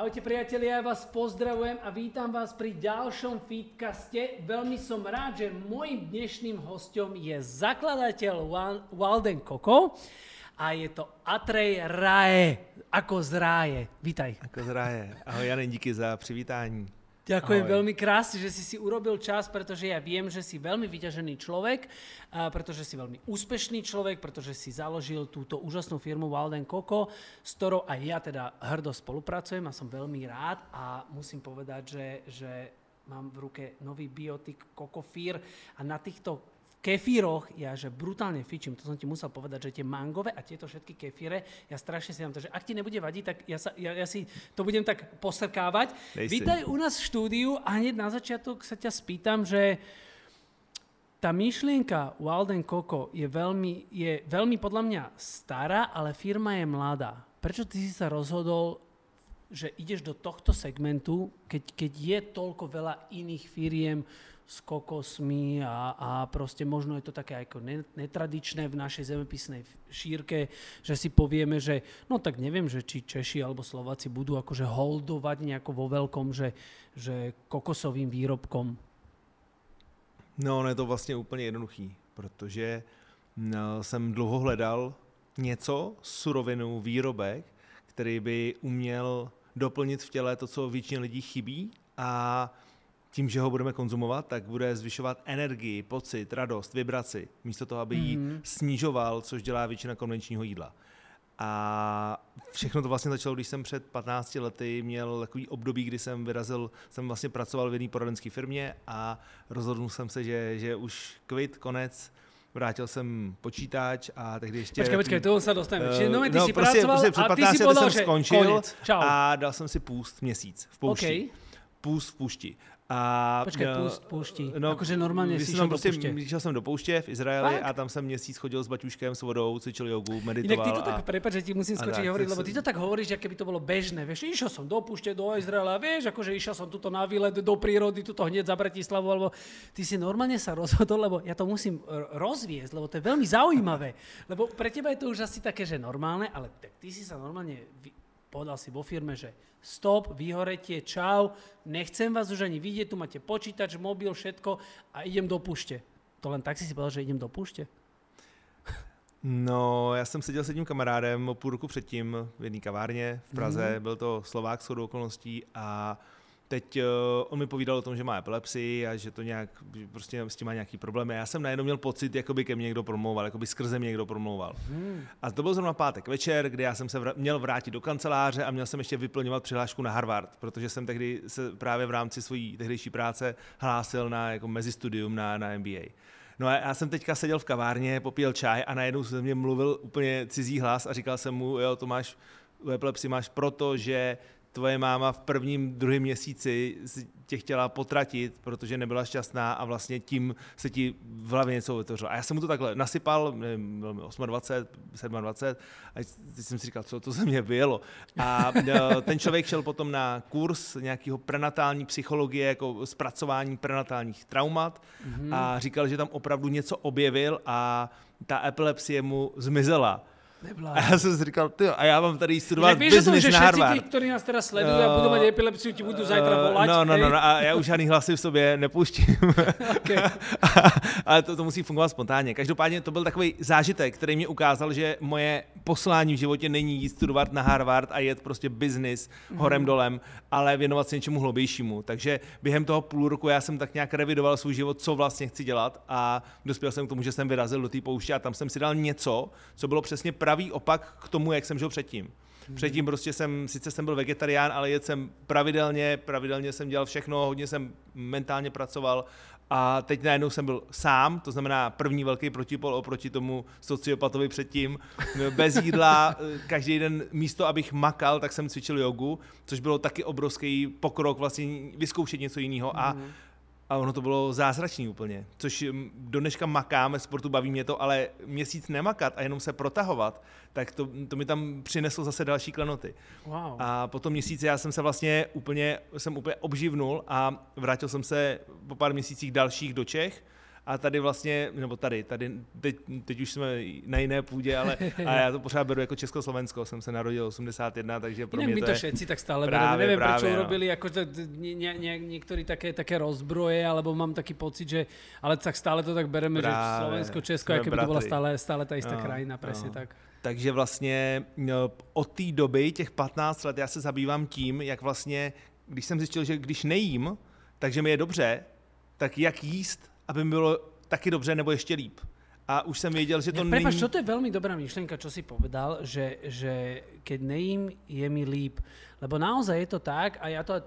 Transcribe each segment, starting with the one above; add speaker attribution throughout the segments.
Speaker 1: Ahojte priatelia, ja vás pozdravujem a vítam vás pri ďalšom feedcaste. Veľmi som rád, že môjim dnešným hostom je zakladateľ Wa- Walden Koko a je to Atrej Rae, ako z ráje. Vítaj.
Speaker 2: Ako z ráje. Ahoj Jany, díky za přivítání.
Speaker 1: Ďakujem
Speaker 2: Ahoj.
Speaker 1: veľmi krásne, že si si urobil čas, pretože ja viem, že si veľmi vyťažený človek, a pretože si veľmi úspešný človek, pretože si založil túto úžasnú firmu Walden Coco, s ktorou aj ja teda hrdo spolupracujem a som veľmi rád a musím povedať, že, že mám v ruke nový biotik Cocofír a na týchto kefíroch ja že brutálne fičím, to som ti musel povedať, že tie mangové a tieto všetky kefíre, ja strašne si dám to, že ak ti nebude vadiť, tak ja, sa, ja, ja si to budem tak posrkávať.
Speaker 2: Dej si.
Speaker 1: Vítaj u nás v štúdiu a hneď na začiatok sa ťa spýtam, že tá myšlienka Walden Coco je veľmi, je veľmi podľa mňa stará, ale firma je mladá. Prečo ty si sa rozhodol, že ideš do tohto segmentu, keď, keď je toľko veľa iných firiem s kokosmi a, a proste možno je to také ako ne- netradičné v našej zemepisnej šírke, že si povieme, že no tak neviem, že či Češi alebo Slováci budú akože holdovať nejako vo veľkom, že, že kokosovým výrobkom.
Speaker 2: No, ono je to vlastně úplně jednoduchý, protože no, jsem dlouho hledal něco, surovinu, výrobek, který by uměl doplnit v těle to, co většině lidí chybí a tím, že ho budeme konzumovat, tak bude zvyšovat energii, pocit, radost, vibraci, místo toho, aby ji
Speaker 1: Mhm.
Speaker 2: snižoval, což dělá většina konvenčního jídla. A všechno to vlastně začalo, když jsem před 15 lety měl takový období, kdy jsem vyrazil, jsem vlastně pracoval v jedné poradenské firmě a rozhodl jsem se, že, že už kvit, konec, vrátil jsem počítač a tehdy ještě...
Speaker 1: Počkej, počkej, to sa dostaneme. Čiže
Speaker 2: Eh,
Speaker 1: no, ty si
Speaker 2: prostě,
Speaker 1: pracoval
Speaker 2: prostě před
Speaker 1: a ty
Speaker 2: 15
Speaker 1: si
Speaker 2: lety
Speaker 1: povedal,
Speaker 2: jsem skončil
Speaker 1: konec,
Speaker 2: a dal jsem si půst měsíc v poušti.
Speaker 1: Okay.
Speaker 2: Půst v poušti. A,
Speaker 1: Počkej,
Speaker 2: eh,
Speaker 1: půst v poušti. Akože normálně
Speaker 2: když
Speaker 1: si
Speaker 2: jsem
Speaker 1: šel
Speaker 2: tam
Speaker 1: do
Speaker 2: prostě,
Speaker 1: pouště.
Speaker 2: Šel jsem do pouště v Izraeli
Speaker 1: Fakt?
Speaker 2: a tam jsem měsíc chodil s baťuškem, s vodou, cvičil jogu, meditoval.
Speaker 1: ty to
Speaker 2: a...
Speaker 1: tak, prepáč, že ti musím
Speaker 2: a
Speaker 1: skočiť
Speaker 2: tak,
Speaker 1: hovoriť, lebo ty to tak hovoríš, ako keby to bolo bežné. Vieš, išiel som do púšte, do Izraela, vieš, akože išiel som tuto na výlet, do prírody, tuto hneď za Bratislavu, alebo ty si normálne sa rozhodol, lebo ja to musím rozviesť, lebo to je veľmi zaujímavé. Lebo pre teba je to už asi také, že normálne, ale tak ty si sa normálne vy- povedal si vo firme, že stop, vyhoretie, čau, nechcem vás už ani vidieť, tu máte počítač, mobil, všetko a idem do púšte. To len tak si si povedal, že idem do púšte?
Speaker 2: No, já jsem seděl s jedním kamarádem o půl roku předtím v jedné kavárně v Praze,
Speaker 1: Mhm.
Speaker 2: mm. byl to Slovák shodou okolností a teď uh, on mi povídal o tom, že má epilepsii a že to nějak, že prostě s tím má nějaký problémy. Já jsem najednou měl pocit, jako by ke mně někdo promlouval, jako by skrze mě někdo promlouval.
Speaker 1: Hmm.
Speaker 2: A to byl zrovna pátek večer, kdy já jsem se vr- měl vrátit do kanceláře a měl jsem ještě vyplňovat přihlášku na Harvard, protože jsem tehdy se právě v rámci své tehdejší práce hlásil na jako mezistudium na, na MBA. No a já jsem teďka seděl v kavárně, popíjel čaj a najednou se mě mluvil úplně cizí hlas a říkal jsem mu, jo, to máš, epilepsii máš proto, že tvoje máma v prvním, druhém měsíci tě chtěla potratit, protože nebyla šťastná a vlastně tím se ti v hlavě něco vytvořilo. A já jsem mu to takhle nasypal, nevím, bylo mi 28, 27, a teď jsem si říkal, co to ze mě vyjelo. A e, ten člověk šel potom na kurz nějakého prenatální psychologie, jako zpracování prenatálních traumat
Speaker 1: Mhm.
Speaker 2: a říkal, že tam opravdu něco objevil a ta epilepsie mu zmizela.
Speaker 1: Nebyla.
Speaker 2: A já jsem si říkal, ty, a já mám tady studovat
Speaker 1: tom,
Speaker 2: business
Speaker 1: že
Speaker 2: na
Speaker 1: všetci
Speaker 2: Harvard.
Speaker 1: ktorí nás teraz sledujú a budú mať epilepsiu, ti budú zajtra
Speaker 2: Eh,
Speaker 1: volať.
Speaker 2: No, no, no, no, a já už žádný hlasy v sobě nepouštím.
Speaker 1: Okay.
Speaker 2: Ale to, to musí fungovat spontánně. Každopádně to byl takový zážitek, který mě ukázal, že moje poslání v životě není jít studovat na Harvard a jet prostě business horem dolem, ale věnovat se něčemu hloubějšímu. Takže během toho půl roku já jsem tak nějak revidoval svůj život, co vlastně chci dělat a dospěl jsem k tomu, že jsem vyrazil do té pouště a tam jsem si dal něco, co bylo přesně pravý opak k tomu, jak jsem žil předtím. Předtím prostě jsem, sice jsem byl vegetarián, ale jedl jsem pravidelně, pravidelně jsem dělal všechno, hodně jsem mentálně pracoval a teď najednou jsem byl sám, to znamená první velký protipol oproti tomu sociopatovi předtím, bez jídla, každý den místo, abych makal, tak jsem cvičil jogu, což bylo taky obrovský pokrok, vlastně vyzkoušet něco jiného a a ono to bylo zázračný úplně, což mm, do dneška makáme, sportu baví mě to, ale měsíc nemakat a jenom se protahovat, tak to, to mi tam přineslo zase další klenoty.
Speaker 1: Wow.
Speaker 2: A po tom měsíci já jsem se vlastně úplně, jsem úplně obživnul a vrátil jsem se po pár měsících dalších do Čech a tady vlastně, nebo tady, tady teď, teď už jsme na jiné půdě, ale a já to pořád beru jako Československo, jsem se narodil 81, takže pro
Speaker 1: Jinak
Speaker 2: mě to,
Speaker 1: to všetci tak stále
Speaker 2: právě,
Speaker 1: bereme. Neviem,
Speaker 2: právě,
Speaker 1: prečo
Speaker 2: no.
Speaker 1: urobili ako to, nie, nie, niektorí také, také rozbroje, alebo mám taký pocit, že ale tak stále to tak bereme,
Speaker 2: Právě,
Speaker 1: že Slovensko, Česko, ako by to
Speaker 2: bratri.
Speaker 1: stále, stále tá istá
Speaker 2: No,
Speaker 1: krajina, presne
Speaker 2: no.
Speaker 1: tak.
Speaker 2: Takže vlastně no, od té doby, těch 15 let, já se zabývám tím, jak vlastně, když jsem zjistil, že když nejím, takže mi je dobře, tak jak jíst, aby mi bylo taky dobře nebo ještě líp. A už jsem věděl, že to
Speaker 1: Ne, Prepač,
Speaker 2: není...
Speaker 1: toto je veľmi dobrá myšlienka, čo si povedal, že, že keď nejím, je mi líp. Lebo naozaj je to tak, a ja to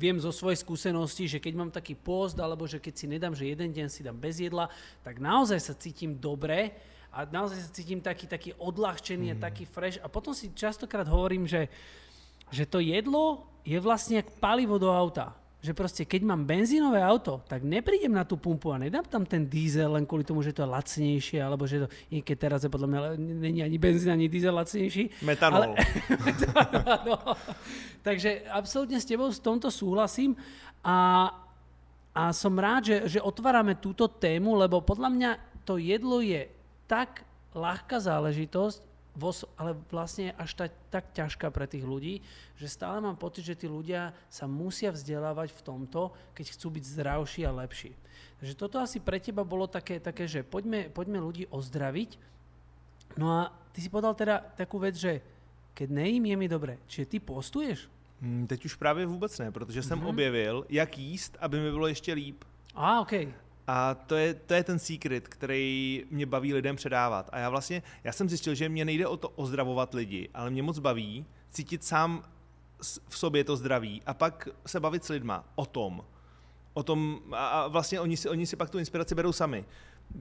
Speaker 1: viem zo svojej skúsenosti, že keď mám taký post, alebo že keď si nedám, že jeden deň si dám bez jedla, tak naozaj sa cítim dobre a naozaj sa cítim taký, taký odľahčený a taký fresh. A potom si častokrát hovorím, že, že to jedlo je vlastne jak palivo do auta. Že proste, keď mám benzínové auto, tak neprídem na tú pumpu a nedám tam ten diesel len kvôli tomu, že to je lacnejšie, alebo že to, i keď teraz je podľa mňa, není ani benzín, ani diesel lacnejší.
Speaker 2: Metanol.
Speaker 1: Áno. Takže absolútne s tebou v tomto súhlasím a, a som rád, že, že otvárame túto tému, lebo podľa mňa to jedlo je tak ľahká záležitosť, vo, ale vlastne je až tak, tak ťažká pre tých ľudí, že stále mám pocit, že tí ľudia sa musia vzdelávať v tomto, keď chcú byť zdravší a lepší. Takže toto asi pre teba bolo také, také že poďme, poďme ľudí ozdraviť. No a ty si povedal teda takú vec, že keď nejím, je mi dobre. Čiže ty postuješ?
Speaker 2: Hmm, teď už právě vůbec ne, protože jsem objevil, jak jíst, aby mi bylo ještě líp.
Speaker 1: A, OK.
Speaker 2: A to je, to je ten secret, který mě baví lidem předávat. A já vlastně, já jsem zjistil, že mě nejde o to ozdravovat lidi, ale mě moc baví cítit sám v sobě to zdraví a pak se bavit s lidma o tom. O tom a vlastně oni si, oni si pak tu inspiraci berou sami.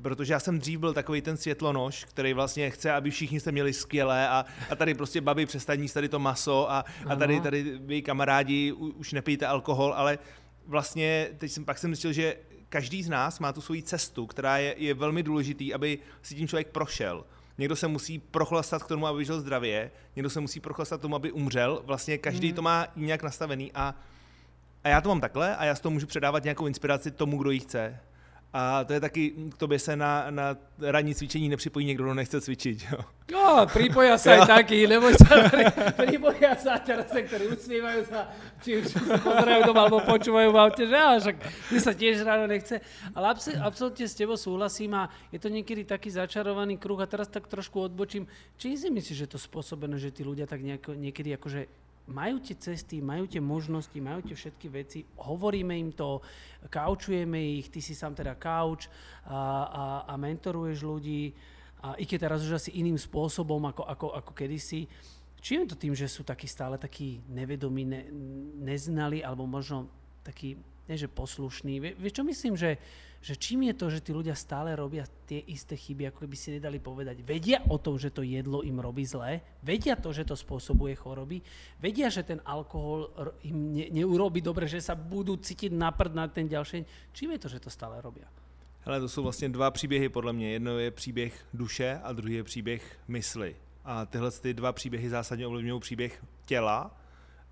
Speaker 2: Protože já jsem dřív byl takový ten světlonož, který vlastně chce, aby všichni jste měli skvělé a, a tady prostě babi přestaň jíst tady to maso a, a tady, tady vy kamarádi už nepijte alkohol, ale vlastně teď jsem, pak jsem zjistil, že každý z nás má tu svoji cestu, která je, je velmi důležitý, aby si tím člověk prošel. Někdo se musí prochlastat k tomu, aby žil zdravě, někdo se musí prochlastat k tomu, aby umřel. Vlastně každý to má nějak nastavený a, a já to mám takhle a já z toho můžu předávat nějakou inspiraci tomu, kdo ji chce. A to je taky, k tobě se na, na ranní cvičení nepřipojí někdo, kdo nechce cvičit. Jo.
Speaker 1: No, pripoja sa aj takí, neboj sa, pripoja sa teraz, ktorí usmievajú sa, či už sa pozerajú doma, alebo počúvajú v aute, že á, však mne sa tiež ráno nechce. Ale abs- absolútne s tebou súhlasím a je to niekedy taký začarovaný kruh a teraz tak trošku odbočím. Či si myslíš, že je to spôsobené, že tí ľudia tak nejako, niekedy akože majú tie cesty, majú tie možnosti, majú tie všetky veci, hovoríme im to, kaučujeme ich, ty si sám teda kauč a, a, a mentoruješ ľudí, a i keď teraz už asi iným spôsobom ako, ako, ako kedysi. Či je to tým, že sú takí stále takí nevedomí, ne, neznali, alebo možno takí, nie že poslušní. Vie, vieš čo myslím, že, že čím je to, že tí ľudia stále robia tie isté chyby, ako by si nedali povedať. Vedia o tom, že to jedlo im robí zlé, vedia to, že to spôsobuje choroby, vedia, že ten alkohol im ne, neurobi dobre, že sa budú cítiť na na ten ďalší. Čím je to, že to stále robia?
Speaker 2: Hele, to jsou vlastně dva příběhy podle mě. Jedno je příběh duše a druhý je příběh mysli. A tyhle ty dva příběhy zásadně ovlivňují příběh těla,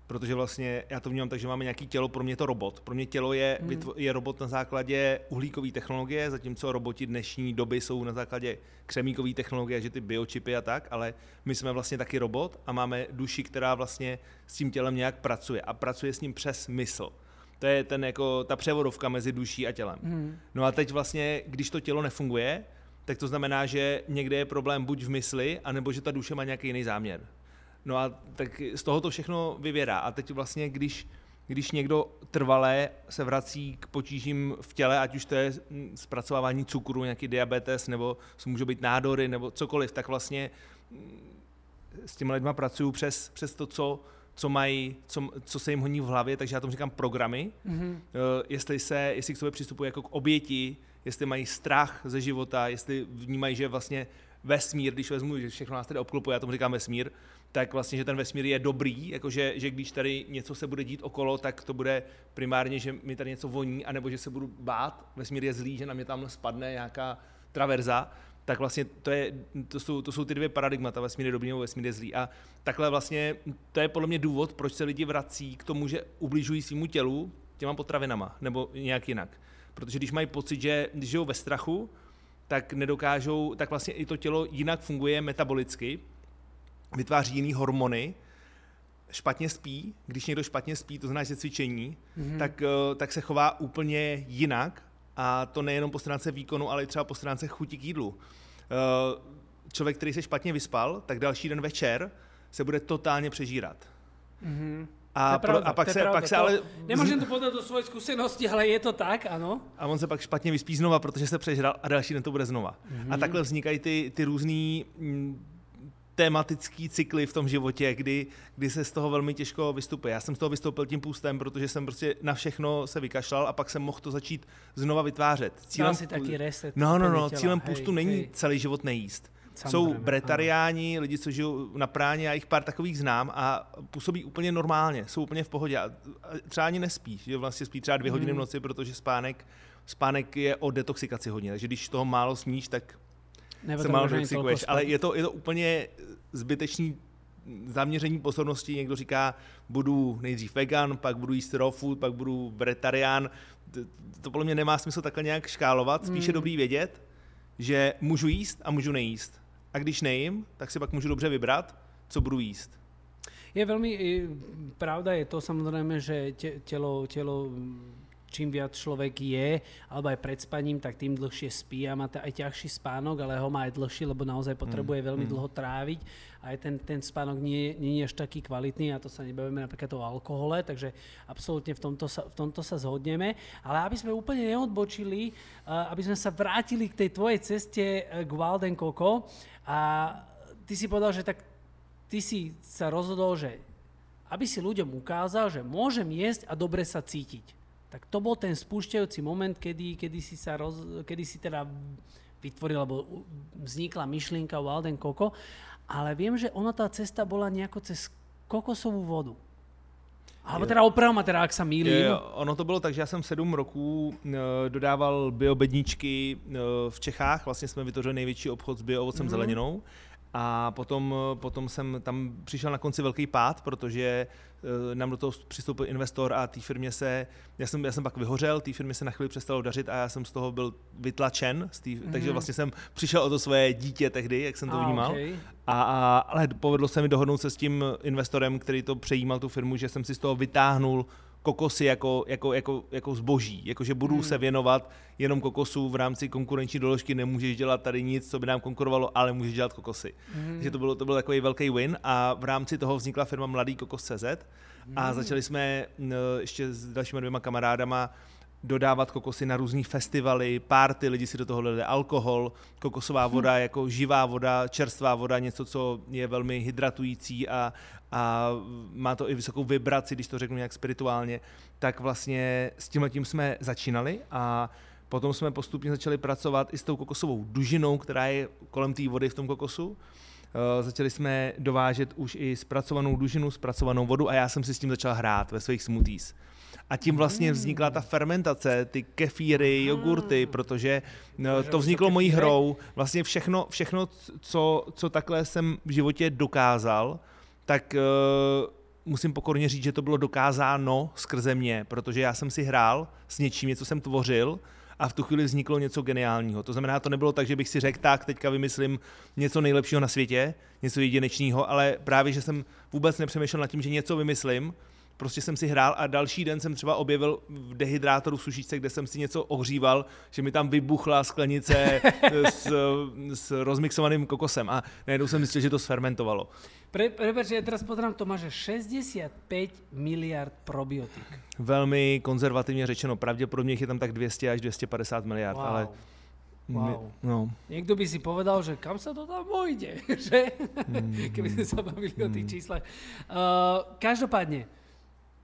Speaker 2: protože vlastně já to vnímám tak, že máme nějaký tělo, pro mě to robot. Pro mě tělo je,
Speaker 1: Hmm.
Speaker 2: vytvo- je robot na základě uhlíkové technologie, zatímco roboti dnešní doby jsou na základě křemíkové technologie, že ty biočipy a tak, ale my jsme vlastně taky robot a máme duši, která vlastně s tím tělem nějak pracuje a pracuje s ním přes mysl. To je ten jako ta převodovka mezi duší a tělem.
Speaker 1: Hmm.
Speaker 2: No a teď vlastně, když to tělo nefunguje, tak to znamená, že někde je problém buď v mysli, anebo že ta duše má nějaký jiný záměr. No a tak z toho to všechno vyvěrá. A teď vlastně, když, když někdo trvalé se vrací k potížím v těle, ať už to je mm, zpracovávání cukru, nějaký diabetes, nebo to můžou být nádory, nebo cokoliv, tak vlastně mm, s těmi lidma pracuju přes, přes to, co, co mají, co, co se jim honí v hlavě, takže já tomu říkám programy,
Speaker 1: Mhm.
Speaker 2: Eh, jestli se, jestli k sobě přistupují jako k oběti, jestli mají strach ze života, jestli vnímají, že vlastně vesmír, když vezmu, že všechno nás tady obklopuje, já tomu říkám vesmír, tak vlastně, že ten vesmír je dobrý, jakože že když tady něco se bude dít okolo, tak to bude primárně, že mi tady něco voní, anebo že se budu bát, vesmír je zlý, že na mě tam spadne nějaká traverza, tak vlastně to, je, to, jsou, to jsou ty dvě paradigmata, vesmír je dobrý nebo vesmír je zlý. A takhle vlastně to je podle mě důvod, proč se lidi vrací k tomu, že ubližují svýmu tělu těma potravinama, nebo nějak jinak. Protože když mají pocit, že když žijou ve strachu, tak nedokážou, tak vlastně i to tělo jinak funguje metabolicky, vytváří jiný hormony, špatně spí, když někdo špatně spí, to znamená, že cvičení, mm-hmm. tak, eh, tak se chová úplně jinak a to nejenom po stránce výkonu, ale i třeba po stránce chuti k jídlu. Eh, člověk, který se špatně vyspal, tak další den večer se bude totálně přežírat.
Speaker 1: Mm-hmm.
Speaker 2: A,
Speaker 1: pravda,
Speaker 2: pro, a pak
Speaker 1: to
Speaker 2: se,
Speaker 1: pravda,
Speaker 2: pak se
Speaker 1: to,
Speaker 2: ale...
Speaker 1: Nemůžem to podat do svoje zkušenosti, ale je to tak, ano.
Speaker 2: A on se pak špatně vyspí znova, protože se přežral a další den to bude znova. Mm-hmm.
Speaker 1: Mhm.
Speaker 2: A takhle vznikají ty, ty různý tematický cykly v tom životě, kdy, kdy se z toho velmi těžko vystupuje. Já jsem z toho vystoupil tím půstem, protože jsem prostě na všechno se vykašlal a pak jsem mohl to začít znova vytvářet.
Speaker 1: Cílem, si taky reset.
Speaker 2: No, no, no,
Speaker 1: těla.
Speaker 2: cílem
Speaker 1: hej,
Speaker 2: půstu není
Speaker 1: hej.
Speaker 2: celý život nejíst.
Speaker 1: Samozřejmě,
Speaker 2: Jsou bretariáni, lidi, co žijou na práně, já jich pár takových znám a působí úplně normálně, jsou úplně v pohodě. A třeba ani nespí, že vlastně spí třeba dvě hodiny v
Speaker 1: Hmm.
Speaker 2: noci, protože spánek, spánek je o detoxikaci hodně, takže když toho málo sníš, tak
Speaker 1: Nebo
Speaker 2: se málo
Speaker 1: toľko
Speaker 2: Ale je to, je to úplně zbytečný zaměření pozornosti. Někdo říká, budu nejdřív vegan, pak budu jíst raw food, pak budu bretarián. To, to podle mě nemá smysl takhle nějak škálovat. Spíš je
Speaker 1: Mm.
Speaker 2: dobrý vědět, že můžu jíst a můžu nejíst. A když nejím, tak si pak můžu dobře vybrat, co budu jíst.
Speaker 1: Je veľmi, i, pravda je to samozrejme, že te, telo, telo mm, čím viac človek je, alebo aj pred spaním, tak tým dlhšie spí a má aj ťažší spánok, ale ho má aj dlhší, lebo naozaj potrebuje veľmi
Speaker 2: mm.
Speaker 1: dlho tráviť a aj ten, ten spánok nie, nie je až taký kvalitný a to sa nebavíme napríklad o alkohole, takže absolútne v tomto sa, v tomto sa zhodneme. Ale aby sme úplne neodbočili, aby sme sa vrátili k tej tvojej ceste eh, k Wild and Coco a ty si povedal, že tak ty si sa rozhodol, že aby si ľuďom ukázal, že môžem jesť a dobre sa cítiť. Tak to bol ten spúšťajúci moment, kedy, kedy, si, sa roz, kedy si teda vytvoril, alebo vznikla myšlienka Wild and Coco, ale viem, že ona tá cesta bola nejako cez kokosovú vodu. Alebo teda oprav ma teda, ak sa mýlim.
Speaker 2: Je, ono to bylo tak, že já jsem sedm roků e, dodával biobedničky e, v Čechách, vlastně jsme vytvořili největší obchod s bioovocem mm. zeleninou a potom, potom jsem tam přišel na konci velký pád, protože e, nám do toho přistoupil investor a té firmě se, já jsem, já jsem pak vyhořel, té firmě se na chvíli přestalo dařit a já jsem z toho byl vytlačen, z tý, mm. takže vlastně jsem přišel o to svoje dítě tehdy, jak jsem to
Speaker 1: A,
Speaker 2: vnímal.
Speaker 1: okej.
Speaker 2: A, a, ale povedlo se mi dohodnout se s tím investorem, který to přejímal tu firmu, že jsem si z toho vytáhnul kokosy jako, jako, jako, jako zboží, jakože budu
Speaker 1: Hmm.
Speaker 2: se věnovat jenom kokosu v rámci konkurenční doložky, nemůžeš dělat tady nic, co by nám konkurovalo, ale můžeš dělat kokosy.
Speaker 1: Hmm.
Speaker 2: Takže to, bylo, to byl takový velký win a v rámci toho vznikla firma Mladý kokos.cz a
Speaker 1: Hmm.
Speaker 2: začali jsme ještě s dalšíma dvěma kamarádama dodávat kokosy na různý festivaly, párty, lidi si do toho dali alkohol, kokosová voda jako živá voda, čerstvá voda, něco, co je velmi hydratující a, a má to i vysokou vibraci, když to řeknu nějak spirituálně, tak vlastně s tím tím jsme začínali a potom jsme postupně začali pracovat i s tou kokosovou dužinou, která je kolem té vody v tom kokosu. Uh, začali jsme dovážet už i zpracovanou dužinu, zpracovanou vodu a já jsem si s tím začal hrát ve svých smoothies. A tím vlastně vznikla ta fermentace, ty kefíry, jogurty, protože
Speaker 1: Takže
Speaker 2: to vzniklo mojí hrou. Vlastně všechno, všechno co, co takhle jsem v životě dokázal, tak uh, musím pokorně říct, že to bylo dokázáno skrze mě, protože já jsem si hrál s něčím, něco jsem tvořil a v tu chvíli vzniklo něco geniálního. To znamená, to nebylo tak, že bych si řekl, tak teďka vymyslím něco nejlepšího na světě, něco jedinečného, ale právě, že jsem vůbec nepřemýšlel nad tím, že něco vymyslím, prostě jsem si hrál a další den jsem třeba objevil v dehydrátoru v sušičce, kde jsem si něco ohříval, že mi tam vybuchla sklenice s, s rozmixovaným kokosem a najednou jsem zjistil, že to sfermentovalo.
Speaker 1: Pre, prepač, ja teraz pozerám, to má, že 65 miliard probiotik.
Speaker 2: Velmi konzervativně řečeno, pravděpodobně je tam tak 200 až 250 miliard,
Speaker 1: Wow.
Speaker 2: ale
Speaker 1: Wow.
Speaker 2: no,
Speaker 1: Niekto by si povedal, že kam sa to tam vojde, že?
Speaker 2: Mm.
Speaker 1: Keby sme sa bavili o tých číslach. Uh, každopádne,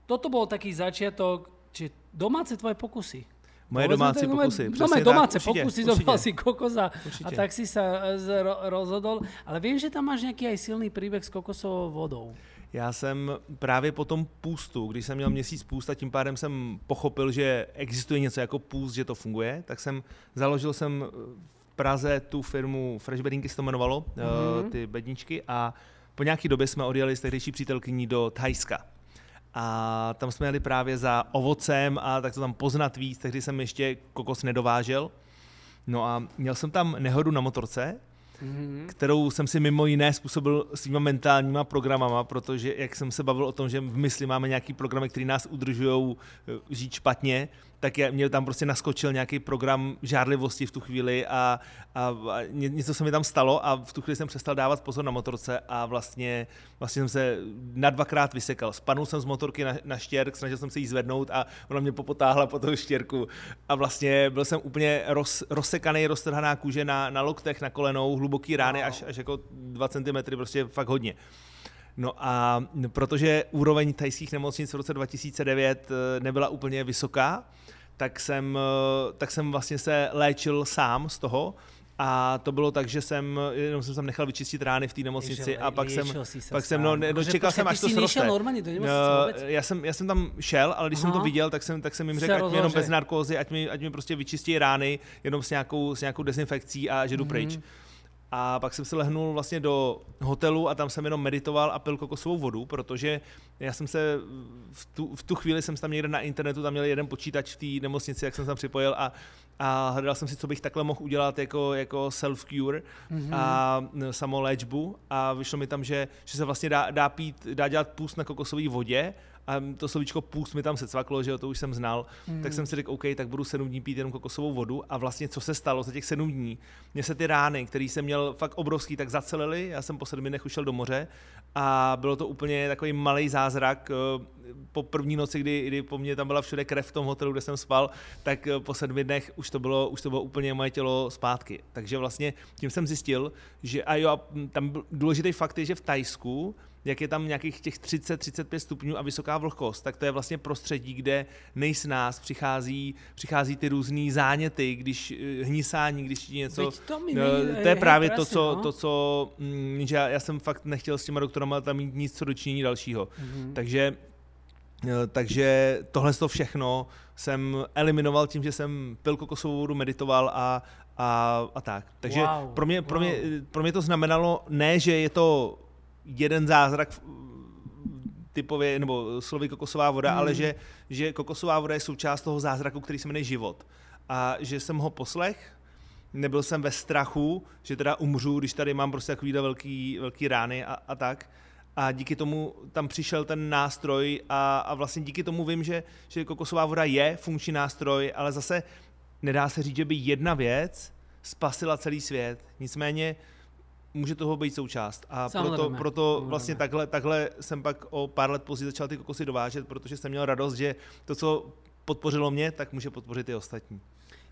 Speaker 1: toto bol taký začiatok, či domáce tvoje pokusy.
Speaker 2: moje
Speaker 1: Povedzme
Speaker 2: domácí
Speaker 1: to,
Speaker 2: pokusy.
Speaker 1: Doma,
Speaker 2: přesně
Speaker 1: domáce
Speaker 2: tak,
Speaker 1: pokusy,
Speaker 2: určitě.
Speaker 1: zobral si kokos a, a
Speaker 2: Určite.
Speaker 1: tak si sa ro, rozhodol. Ale viem, že tam máš nejaký aj silný príbeh s kokosovou vodou.
Speaker 2: Já jsem právě po tom půstu, když jsem měl měsíc půst a tím pádem jsem pochopil, že existuje něco jako půst, že to funguje, tak jsem založil jsem v Praze tu firmu Fresh Bedinky se to jmenovalo, mm-hmm. ty bedničky a po nějaké době jsme odjeli s tehdejší přítelkyní do Thajska. A tam jsme jeli právě za ovocem a tak to tam poznat víc, tehdy jsem ještě kokos nedovážel. No a měl jsem tam nehodu na motorce, mm-hmm. kterou jsem si mimo jiné způsobil svýma mentálníma programama, protože jak jsem se bavil o tom, že v mysli máme nějaký programy, které nás udržují eh, žít špatně, tak mě tam prostě naskočil nějaký program žárlivosti v tu chvíli a, a, a něco se mi tam stalo a v tu chvíli jsem přestal dávat pozor na motorce a vlastně, vlastně jsem se na dvakrát vysekal. Spadnul jsem z motorky na, na štěrk, snažil jsem se jí zvednout a ona mě popotáhla po toho štěrku a vlastně byl jsem úplně roz, rozsekaný, roztrhaná kůže na, na loktech, na kolenou, hluboký rány až, až jako 2 cm, prostě fakt hodně. No a protože úroveň tajských nemocnic v roce 2009 eh, nebyla úplně vysoká, tak jsem, eh, tak jsem vlastně se léčil sám z toho, a to bylo tak, že jsem, jenom jsem tam nechal vyčistit rány v té nemocnici Ježe, a pak jsem, pak jsem, no, no čekal jsem, až to sroste.
Speaker 1: normálně do nemocnice
Speaker 2: uh, já, jsem, já jsem tam šel, ale když Aha. jsem to viděl, tak jsem, tak jsem jim řekl, ať mi jenom bez narkózy, ať mi, ať mi prostě vyčistí rány, jenom s nějakou, s nějakou dezinfekcí a že jdu mm-hmm. pryč. A pak jsem se lehnul vlastně do hotelu a tam jsem jenom meditoval a pil kokosovou vodu, protože já jsem se v tu, v tu chvíli jsem tam někde na internetu, tam měl jeden počítač v té nemocnici, jak jsem se tam připojil a, a hledal jsem si, co bych takhle mohl udělat jako, jako self-cure mm-hmm. a samoléčbu a vyšlo mi tam, že, že se vlastně dá, dá, pít, dá dělat půst na kokosové vodě a to slovíčko půst mi tam se cvaklo, že jo, to už jsem znal, mm. tak jsem si řekl, OK, tak budu sedm dní pít jenom kokosovou vodu. A vlastně co se stalo za těch sedm dní, mně se ty rány, které jsem měl fakt obrovský, tak zacelily, já jsem po sedmi dnech ušel do moře. A bylo to úplně takový malý zázrak, eh, po první noci, kdy, kdy po mně tam byla všude krev v tom hotelu, kde jsem spal, tak eh, po sedmi dnech už to bylo, už to bylo úplně moje tělo zpátky. Takže vlastně tím jsem zjistil, že a jo, tam důležitý fakt je, že v Tajsku jak je tam nějakých těch 30-35 stupňů a vysoká vlhkost, tak to je vlastně prostředí, kde nás přichází, přichází ty různé záněty, když eh, hnisání, když ti něco...
Speaker 1: to, mi
Speaker 2: no, to je právě to, co, no? to, co mm, že já, já jsem fakt nechtěl s těma doktorama tam mít nic co dočinění dalšího. Mm-hmm. Takže eh, takže tohle to všechno jsem eliminoval tím, že jsem pil kokosovou vodu, meditoval a, a, a tak. Takže wow, pro, mě, pro, wow. mě, pro mě to znamenalo ne, že je to jeden zázrak typově, nebo slovy kokosová voda, hmm. ale že, že kokosová voda je součást toho zázraku, který se jmenuje život. A že jsem ho poslech, nebyl jsem ve strachu, že teda umřu, když tady mám prostě takovýhle velký, velký rány a, a tak. A díky tomu tam přišel ten nástroj a, a vlastně díky tomu vím, že, že kokosová voda je funkční nástroj, ale zase nedá se říct, že by jedna věc spasila celý svět. Nicméně může toho být součást. A proto, proto vlastně takhle, takhle jsem pak o pár let později začal ty kokosy dovážet, protože jsem měl radost, že to, co podpořilo mě, tak může podpořit i ostatní.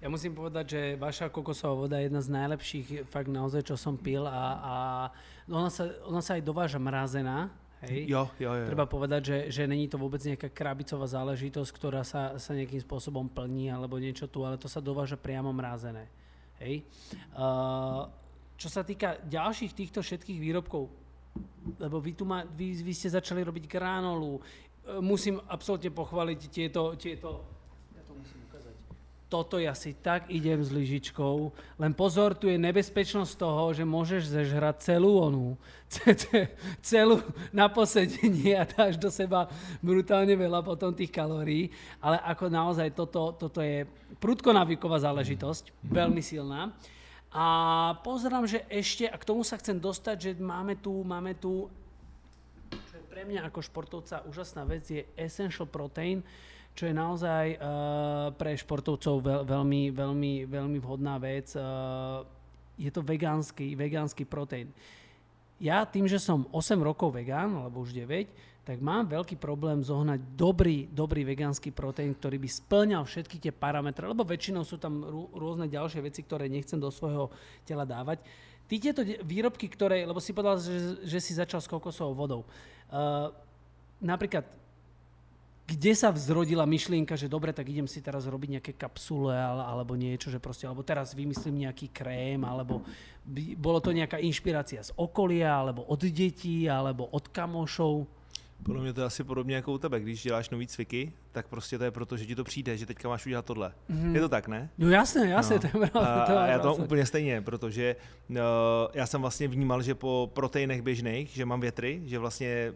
Speaker 1: Ja musím povedať, že vaša kokosová voda je jedna z najlepších fakt naozaj, čo som pil a, a ona, sa, ona sa aj dováža mrazená, Hej.
Speaker 2: Jo, jo, jo.
Speaker 1: Treba povedať, že, že není to vôbec nejaká krabicová záležitosť, ktorá sa, sa nejakým spôsobom plní alebo niečo tu, ale to sa dováža priamo mrazené. Hej. Uh, čo sa týka ďalších týchto všetkých výrobkov, lebo vy, tu má, vy, vy ste začali robiť granolu, e, musím absolútne pochváliť tieto, tieto ja to musím ukázať. Toto ja si tak idem s lyžičkou, len pozor, tu je nebezpečnosť toho, že môžeš zežrať celú onu, celú na posedenie a dáš do seba brutálne veľa potom tých kalórií, ale ako naozaj toto, toto je prudko návyková záležitosť, veľmi silná. A pozerám, že ešte, a k tomu sa chcem dostať, že máme tu, máme tu, čo je pre mňa ako športovca úžasná vec, je Essential Protein, čo je naozaj uh, pre športovcov veľ, veľmi, veľmi, veľmi vhodná vec. Uh, je to vegánsky, vegánsky proteín. Ja tým, že som 8 rokov vegán, alebo už 9, tak mám veľký problém zohnať dobrý, dobrý vegánsky proteín, ktorý by splňal všetky tie parametre, lebo väčšinou sú tam rôzne ďalšie veci, ktoré nechcem do svojho tela dávať. Ty tieto výrobky, ktoré, lebo si povedal, že, že si začal s kokosovou vodou, uh, napríklad kde sa vzrodila myšlienka, že dobre, tak idem si teraz robiť nejaké kapsule alebo niečo, že proste, alebo teraz vymyslím nejaký krém, alebo by, bolo to nejaká inšpirácia z okolia, alebo od detí, alebo od kamošov?
Speaker 2: Podle mě to je asi podobně jako u tebe, když děláš nový cviky, tak prostě to je proto, že ti to přijde, že teďka máš udělat tohle. Mm-hmm. Je to tak, ne?
Speaker 1: No jasně, jasně, no. to je pravda.
Speaker 2: A, a já to mám úplně stejně, protože uh, já jsem vlastně vnímal, že po proteinech běžných, že mám větry, že vlastně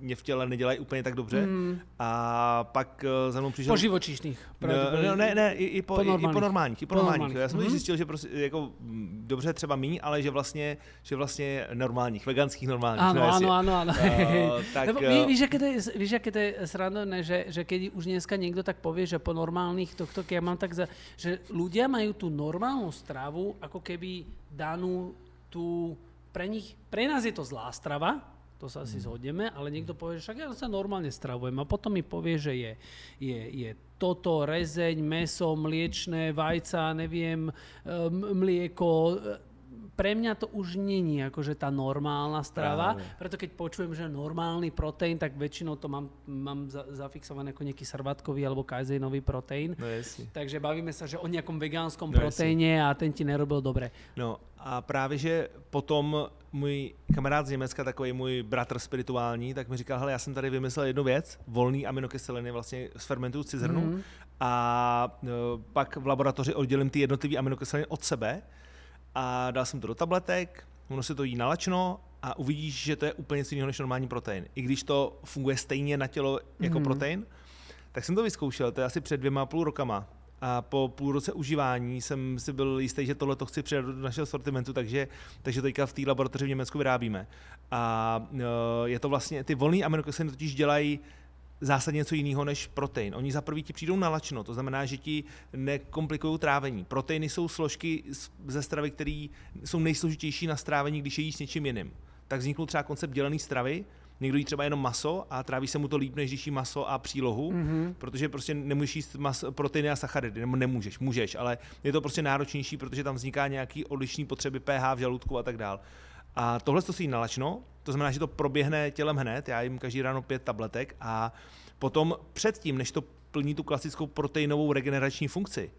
Speaker 2: mě v těle nedělají úplně tak dobře mm. a pak uh, za mnou přišel...
Speaker 1: Po živočišných.
Speaker 2: No, no, ne, ne, i, i, po, po normálních. i po normálních. I po, po normálních. normálních. Já jsem mm. zjistil, že prostě jako dobře třeba míň, ale že vlastně, že vlastně normálních, veganských normálních.
Speaker 1: Ano, no, ano, ano, ano. Uh, tak, Lebo, ví, víš, jaké to je, víš, jaké to je srandovné, že, že keď už dneska niekto tak povie, že po normálnych tohto, keď ja mám tak za, že ľudia majú tú normálnu stravu, ako keby danú tú, pre nich, pre nás je to zlá strava, to sa asi hmm. zhodneme, ale niekto povie, že však ja sa normálne stravujem a potom mi povie, že je, je, je toto, rezeň, meso, mliečné, vajca, neviem, mlieko, pre mňa to už není akože tá normálna strava, Práve. preto keď počujem, že normálny proteín, tak väčšinou to mám, mám za, zafixované ako nejaký srvatkový alebo kajzejnový proteín.
Speaker 2: No jasný.
Speaker 1: Takže bavíme sa, že o nejakom vegánskom no proteíne a ten ti nerobil dobre.
Speaker 2: No a právě, že potom můj kamarád z Německa, takový můj bratr spirituální, tak mi říkal, hele, já jsem tady vymyslel jednu věc, volný aminokyseliny vlastně z fermentu z cizrnu mm-hmm. a no, pak v laboratoři oddělím ty jednotlivé aminokyseliny od sebe a dal jsem to do tabletek, ono se to jí nalačno a uvidíš, že to je úplně něco jiného než normální protein. I když to funguje stejně na tělo jako mm. protein, tak jsem to vyzkoušel, to je asi před dvěma a půl rokama. A po půl roce užívání jsem si byl jistý, že tohle to chci přidat do našeho sortimentu, takže, takže teďka v té laboratoři v Německu vyrábíme. A uh, je to vlastně, ty volné aminokyseliny totiž dělají zásadně něco jiného než protein. Oni za prvý ti přijdou na lačno, to znamená, že ti nekomplikují trávení. Proteiny jsou složky ze stravy, které jsou nejsložitější na strávení, když je jí s něčím jiným. Tak vznikl třeba koncept dělené stravy, Někdo jí třeba jenom maso a tráví se mu to líp, než když jí maso a přílohu, mm-hmm. protože prostě nemůžeš jíst maso, proteiny a sacharidy, nebo nemůžeš, můžeš, ale je to prostě náročnější, protože tam vzniká nějaký odlišný potřeby pH v žaludku a tak dál. A tohle to si nalačno, to znamená, že to proběhne tělem hned, já jim každý ráno pět tabletek a potom předtím, než to plní tu klasickou proteinovou regenerační funkci,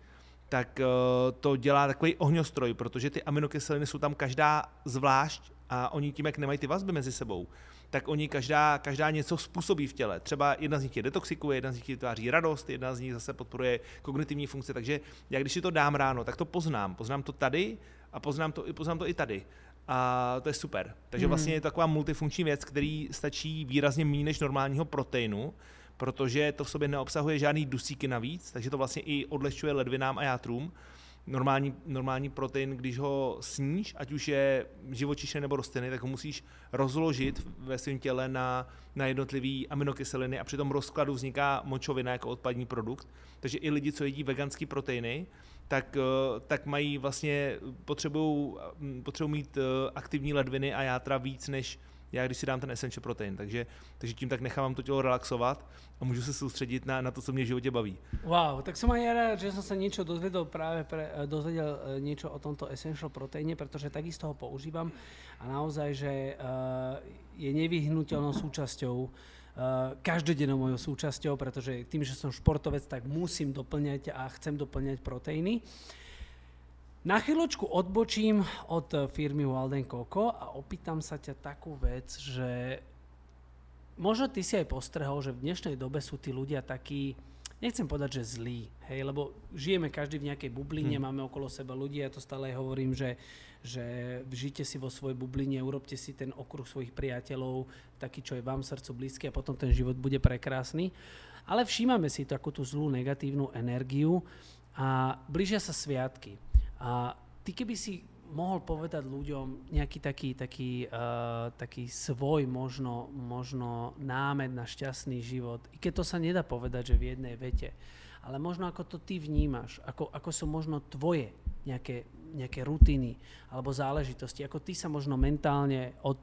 Speaker 2: tak uh, to dělá takový ohňostroj, protože ty aminokyseliny jsou tam každá zvlášť a oni tím, jak nemají ty vazby mezi sebou, tak oni každá, každá něco způsobí v těle. Třeba jedna z nich je detoxikuje, jedna z nich vytváří radost, jedna z nich zase podporuje kognitivní funkce. Takže já když si to dám ráno, tak to poznám. Poznám to tady a poznám to, poznám to i tady. A to je super. Takže mm. vlastně je to taková multifunkční věc, který stačí výrazně méně než normálního proteinu, protože to v sobě neobsahuje žádný dusíky navíc, takže to vlastně i odlehčuje ledvinám a játrům. Normální, normální protein, když ho sníš, ať už je živočišný nebo rostliny, tak ho musíš rozložit ve svém těle na, na jednotlivé aminokyseliny a při tom rozkladu vzniká močovina jako odpadní produkt. Takže i lidi, co jedí veganské proteiny, tak, eh, tak mají vlastně, potřebují potřebují mít eh, aktivní ledviny a játra víc než já, když si dám ten essential protein. Takže, takže tím tak nechávám to tělo relaxovat a můžu se soustředit na, na to, co mě v životě baví.
Speaker 1: Wow, tak som aj rád, že som sa niečo dozvedel práve pre, eh, dozvedel niečo o tomto essential proteíne, pretože takisto ho používam a naozaj, že je nevyhnutelnou Uh, každodennou mojou súčasťou, pretože tým, že som športovec, tak musím doplňať a chcem doplňať proteíny. Na chvíľočku odbočím od firmy Walden Coco a opýtam sa ťa takú vec, že možno ty si aj postrehol, že v dnešnej dobe sú tí ľudia takí, nechcem povedať, že zlí, hej, lebo žijeme každý v nejakej bubline, hmm. máme okolo seba ľudí, ja to stále hovorím, že že žite si vo svojej bubline, urobte si ten okruh svojich priateľov, taký, čo je vám srdcu blízky a potom ten život bude prekrásny. Ale všímame si takú tú zlú negatívnu energiu a blížia sa sviatky. A ty keby si mohol povedať ľuďom nejaký taký, taký, uh, taký svoj možno, možno námed na šťastný život, i keď to sa nedá povedať, že v jednej vete, ale možno ako to ty vnímaš, ako, ako sú možno tvoje nejaké, nejaké rutiny alebo záležitosti, ako ty sa možno mentálne od,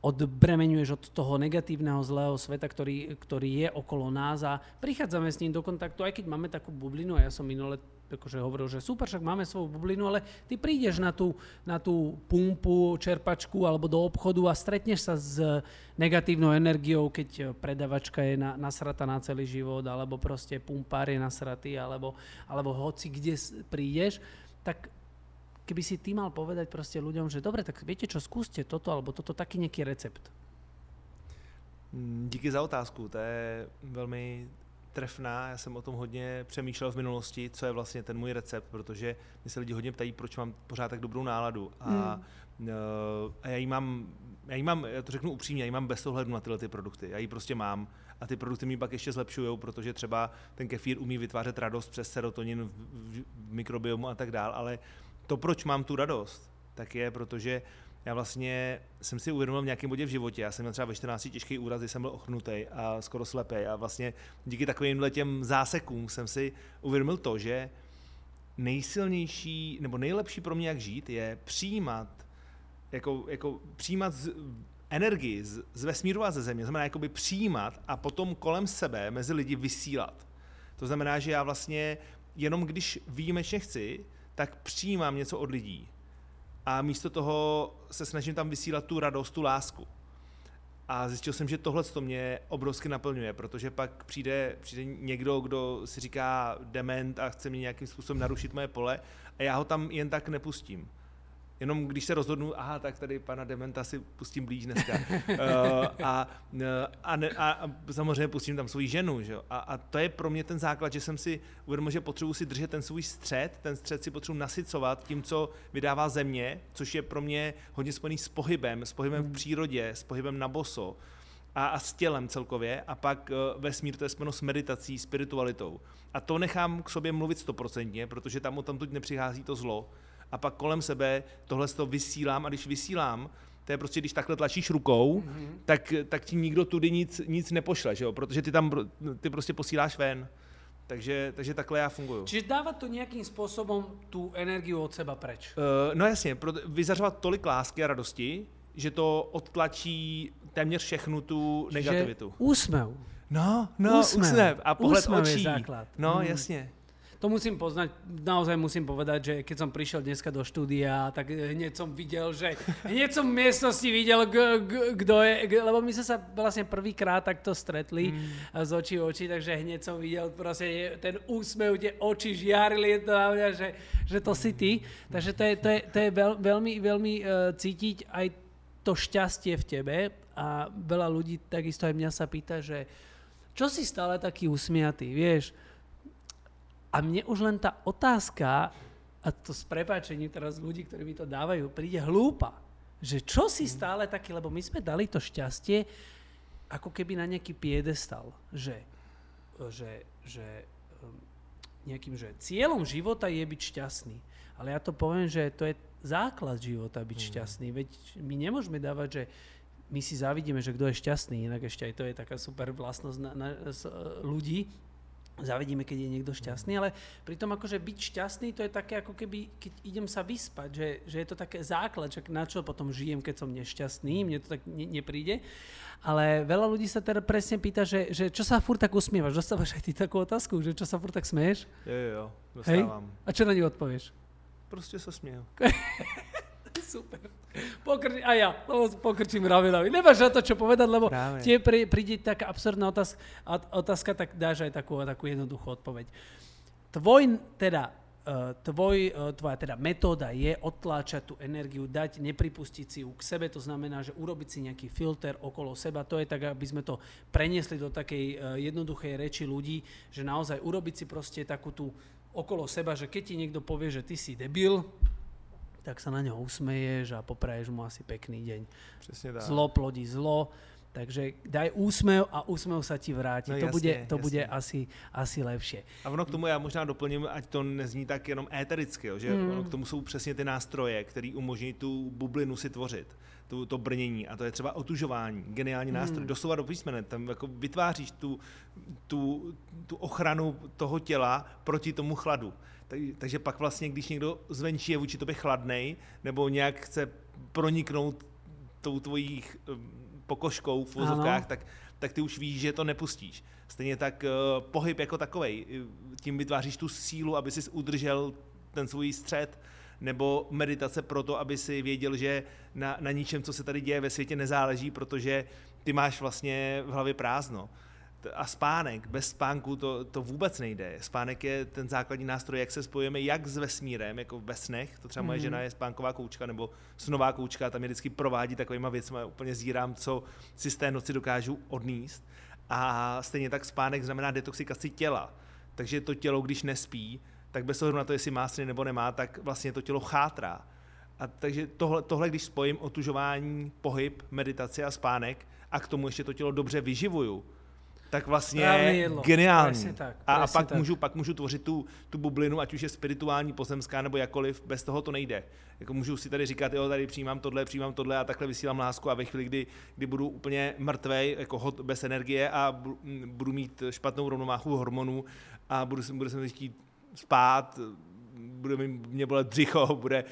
Speaker 1: odbremenuješ od toho negatívneho zlého sveta, ktorý, ktorý je okolo nás a prichádzame s ním do kontaktu, aj keď máme takú bublinu a ja som minule akože hovoril, že super, však máme svoju bublinu, ale ty prídeš na tú, na tú pumpu, čerpačku alebo do obchodu a stretneš sa s negatívnou energiou, keď predavačka je na, nasrata na celý život, alebo proste pumpár je nasratý, alebo, alebo hoci kde prídeš, tak keby si ty mal povedať proste ľuďom, že dobre, tak viete čo, skúste toto alebo toto, taký nejaký recept.
Speaker 2: Mm, díky za otázku, to je velmi trefná, já jsem o tom hodně přemýšlel v minulosti, co je vlastně ten můj recept, protože mi se lidi hodně ptají, proč mám pořád tak dobrou náladu. A, mm. a já ji mám, já ji mám, já to řeknu upřímně, já ji mám bez ohledu na tyhle ty produkty. Já ji prostě mám a ty produkty mi pak ještě zlepšují, protože třeba ten kefír umí vytvářet radost přes serotonin v, v, v mikrobiomu a tak dál, ale to, proč mám tu radost, tak je, protože já vlastně jsem si uvědomil v nějakém bodě v životě, já jsem měl třeba ve 14 těžký úraz, jsem byl ochnutý a skoro slepý a vlastně díky takovým těm zásekům jsem si uvědomil to, že nejsilnější nebo nejlepší pro mě, jak žít, je přijímat jako, jako přijímat z, energii z, z vesmíru a ze země, znamená jakoby přijímat a potom kolem sebe mezi lidi vysílat. To znamená, že já vlastně jenom když výjimečně chci, tak přijímám něco od lidí a místo toho se snažím tam vysílat tu radost, tu lásku. A zjistil jsem, že tohle to mě obrovsky naplňuje, protože pak přijde, přijde někdo, kdo si říká dement a chce mě nějakým způsobem narušit moje pole a já ho tam jen tak nepustím jenom když se rozhodnu, aha, tak tady pana Dementa si pustím blíž dneska. uh, a, eh, a, ne, a, samozřejmě pustím tam svou ženu. Že? A, a to je pro mě ten základ, že jsem si uvědomil, že potřebuji si držet ten svůj střed, ten střed si potřebuji nasycovat tím, co vydává země, což je pro mě hodně spojený s pohybem, s pohybem hmm. v přírodě, s pohybem na boso a, a s tělem celkově a pak uh, vesmír to je spojeno s meditací, spiritualitou. A to nechám k sobě mluvit stoprocentně, protože tam o tam nepřichází to zlo, a pak kolem sebe tohle to vysílám a když vysílám, to je prostě, když takhle tlačíš rukou, mm-hmm. tak, tak ti nikdo tudy nic, nic nepošle, že jo? protože ty tam ty prostě posíláš ven. Takže, takže takhle já funguju.
Speaker 1: Čiže dávat to nějakým způsobem tu energii od seba preč? Uh,
Speaker 2: no jasně, pro, vyzařovat tolik lásky a radosti, že to odtlačí téměř všechnu tu negativitu.
Speaker 1: úsmev.
Speaker 2: No, no, úsmev. úsmev. A pohled
Speaker 1: úsmev
Speaker 2: očí.
Speaker 1: Je základ.
Speaker 2: No, hmm. jasně
Speaker 1: to musím poznať, naozaj musím povedať, že keď som prišiel dneska do štúdia, tak hneď som videl, že hneď som v miestnosti videl, kto je, lebo my sme sa vlastne prvýkrát takto stretli mm. z očí v oči, takže hneď som videl proste ten úsmev, tie oči žiarili to na mňa, že, že to si ty. Takže to je, to je, to je veľ, veľmi, veľmi uh, cítiť aj to šťastie v tebe a veľa ľudí takisto aj mňa sa pýta, že čo si stále taký usmiatý, vieš, a mne už len tá otázka, a to s prepáčením teraz ľudí, ktorí mi to dávajú, príde hlúpa. Že čo si mm. stále taký, lebo my sme dali to šťastie ako keby na nejaký piedestal. Že, že, že um, nejakým, že cieľom života je byť šťastný. Ale ja to poviem, že to je základ života byť mm. šťastný. Veď my nemôžeme dávať, že my si závidíme, že kto je šťastný, inak ešte aj to je taká super vlastnosť na, na, ľudí, zavidíme, keď je niekto šťastný, ale pritom akože byť šťastný, to je také ako keby, keď idem sa vyspať, že, že je to také základ, že na čo potom žijem, keď som nešťastný, mne to tak ne, nepríde. Ale veľa ľudí sa teda presne pýta, že, že čo sa furt tak usmievaš? Dostávaš aj ty takú otázku, že čo sa furt tak smeješ?
Speaker 2: Jo, jo, jo, dostávam.
Speaker 1: Hej? A čo na ňu odpovieš?
Speaker 2: Prostě sa smieju.
Speaker 1: Super. Pokr- a ja, lebo pokrčím Ravinovi. Nemáš na to, čo povedať, lebo Práve. tie pri, príde taká absurdná otázka, otázka, tak dáš aj takú, takú jednoduchú odpoveď. Tvoj, teda, e, tvoj, e, tvoja teda metóda je odtláčať tú energiu, dať, nepripustiť si ju k sebe, to znamená, že urobiť si nejaký filter okolo seba, to je tak, aby sme to preniesli do takej e, jednoduchej reči ľudí, že naozaj urobiť si proste takú tú okolo seba, že keď ti niekto povie, že ty si debil, tak sa na ňo usmeješ a popraješ mu asi pekný deň.
Speaker 2: Přesně tak.
Speaker 1: Zlo plodí zlo, takže daj úsmev a úsmev sa ti vráti. No, to jasně, bude, to jasně. bude asi, asi lepšie.
Speaker 2: A ono k tomu já možná doplním, ať to nezní tak jenom étericky, jo, že mm. ono k tomu jsou přesně ty nástroje, které umožní tu bublinu si tvořit, tu, to brnění. A to je třeba otužování, geniální nástroj, mm. doslova do písmene. Tam jako vytváříš tu, tu, tu ochranu toho těla proti tomu chladu takže pak vlastně, když někdo zvenčí je vůči tobě chladnej, nebo nějak chce proniknout tou tvojí um, pokožkou v vozovkách, tak, tak ty už víš, že to nepustíš. Stejně tak uh, pohyb jako takovej, tím vytváříš tu sílu, aby si udržel ten svůj střed, nebo meditace proto, aby si věděl, že na, na ničem, co se tady děje ve světě, nezáleží, protože ty máš vlastně v hlavě prázdno a spánek, bez spánku to, to vůbec nejde. Spánek je ten základní nástroj, jak se spojíme jak s vesmírem, jako ve snech, to třeba moje mm. žena je spánková koučka nebo snová koučka, tam je vždycky provádí takovýma věcmi, úplně zírám, co si z té noci dokážu odníst. A stejně tak spánek znamená detoxikaci těla. Takže to tělo, když nespí, tak bez ohledu na to, jestli má střiny nebo nemá, tak vlastně to tělo chátrá. A takže tohle, tohle, když spojím otužování, pohyb, meditaci a spánek a k tomu ještě to tělo dobře vyživuju, tak vlastně je geniální.
Speaker 1: tak,
Speaker 2: a, a pak, tak. Můžu, pak můžu tvořit tu, tu bublinu, ať už je spirituální, pozemská nebo jakoliv, bez toho to nejde. Jako můžu si tady říkat, jo, tady přijímám tohle, přijímám tohle a takhle vysílám lásku a ve chvíli, kdy, kdy budu úplně mrtvej, jako hot, bez energie a budu mít špatnou rovnováhu hormonů a budu, budu se chtít spát, bude mi, mě bolet břicho, bude,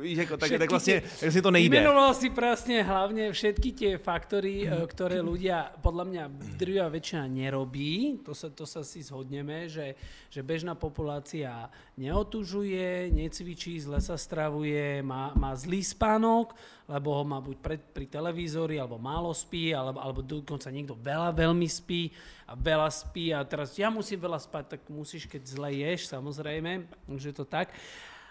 Speaker 2: víš, jako, tak, tak vlastně, tak vlastně to nejde.
Speaker 1: Vymenoval si presne hlavne všetky tie faktory, eh, ktoré ľudia, podľa mňa drvia väčšina nerobí, to sa, to sa si zhodneme, že, že bežná populácia neotužuje, necvičí, zle sa stravuje, má, má zlý spánok, lebo ho má buď pred, pri televízori, alebo málo spí, alebo, alebo dokonca niekto veľa veľmi spí a veľa spí a teraz ja musím veľa spať, tak musíš, keď zle ješ, samozrejme, že to tak.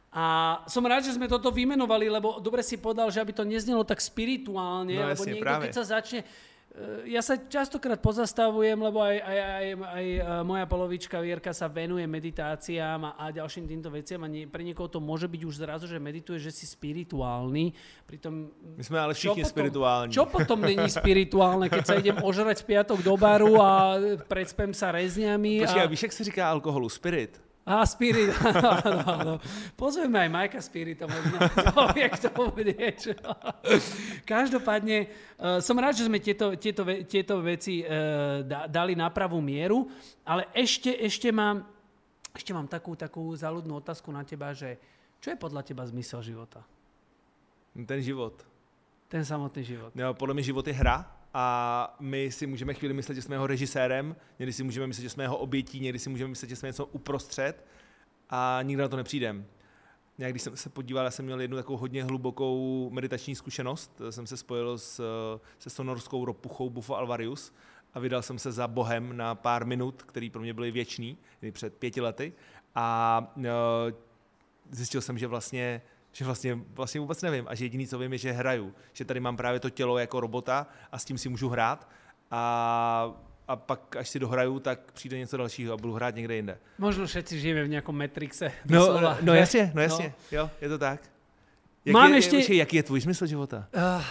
Speaker 1: A som rád, že sme toto vymenovali, lebo dobre si povedal, že aby to neznelo tak spirituálne, no, lebo jasne, niekto, práve. keď sa začne ja sa častokrát pozastavujem, lebo aj, aj, aj, aj eh, moja polovička Vierka sa venuje meditáciám a, a ďalším týmto veciam a nie, pre niekoho to môže byť už zrazu, že medituje, že si spirituálny. Pritom,
Speaker 2: My sme ale všichni potom, spirituálni.
Speaker 1: Čo potom není spirituálne, keď sa idem ožrať z piatok do baru a predspem sa rezňami?
Speaker 2: Počkej,
Speaker 1: a...
Speaker 2: víš, jak sa říká alkoholu? Spirit?
Speaker 1: A Spirit, áno, áno. Pozveme aj Majka Spirita, možno povie k tomu niečo. Každopádne, uh, som rád, že sme tieto, tieto, tieto veci uh, dali na pravú mieru, ale ešte, ešte mám, ešte mám takú, takú záľudnú otázku na teba, že čo je podľa teba zmysel života?
Speaker 2: Ten život.
Speaker 1: Ten samotný život.
Speaker 2: No, podle mě život je hra a my si můžeme chvíli myslet, že jsme jeho režisérem, někdy si můžeme myslet, že jsme jeho obětí, někdy si můžeme myslet, že jsme něco uprostřed a nikdy na to nepřijdeme. Já když jsem se podíval, já jsem měl jednu takovou hodně hlubokou meditační zkušenost. Jsem se spojil s, se sonorskou ropuchou Bufo Alvarius a vydal jsem se za Bohem na pár minut, který pro mě byly věčný, před pěti lety. A uh, zjistil jsem, že vlastně že vlastně, vlastně vůbec nevím a že jediný, co vím, je, že hraju. Že tady mám právě to tělo jako robota a s tím si můžu hrát a a pak, až si dohraju, tak přijde něco dalšího a budu hrát někde jinde.
Speaker 1: Možno všetci žijeme v nějakom Matrixe.
Speaker 2: No, no jasně, no jasně, no. jo, je to tak. Jak
Speaker 1: Mám
Speaker 2: je,
Speaker 1: ještě...
Speaker 2: jaký je tvůj smysl života? Uh,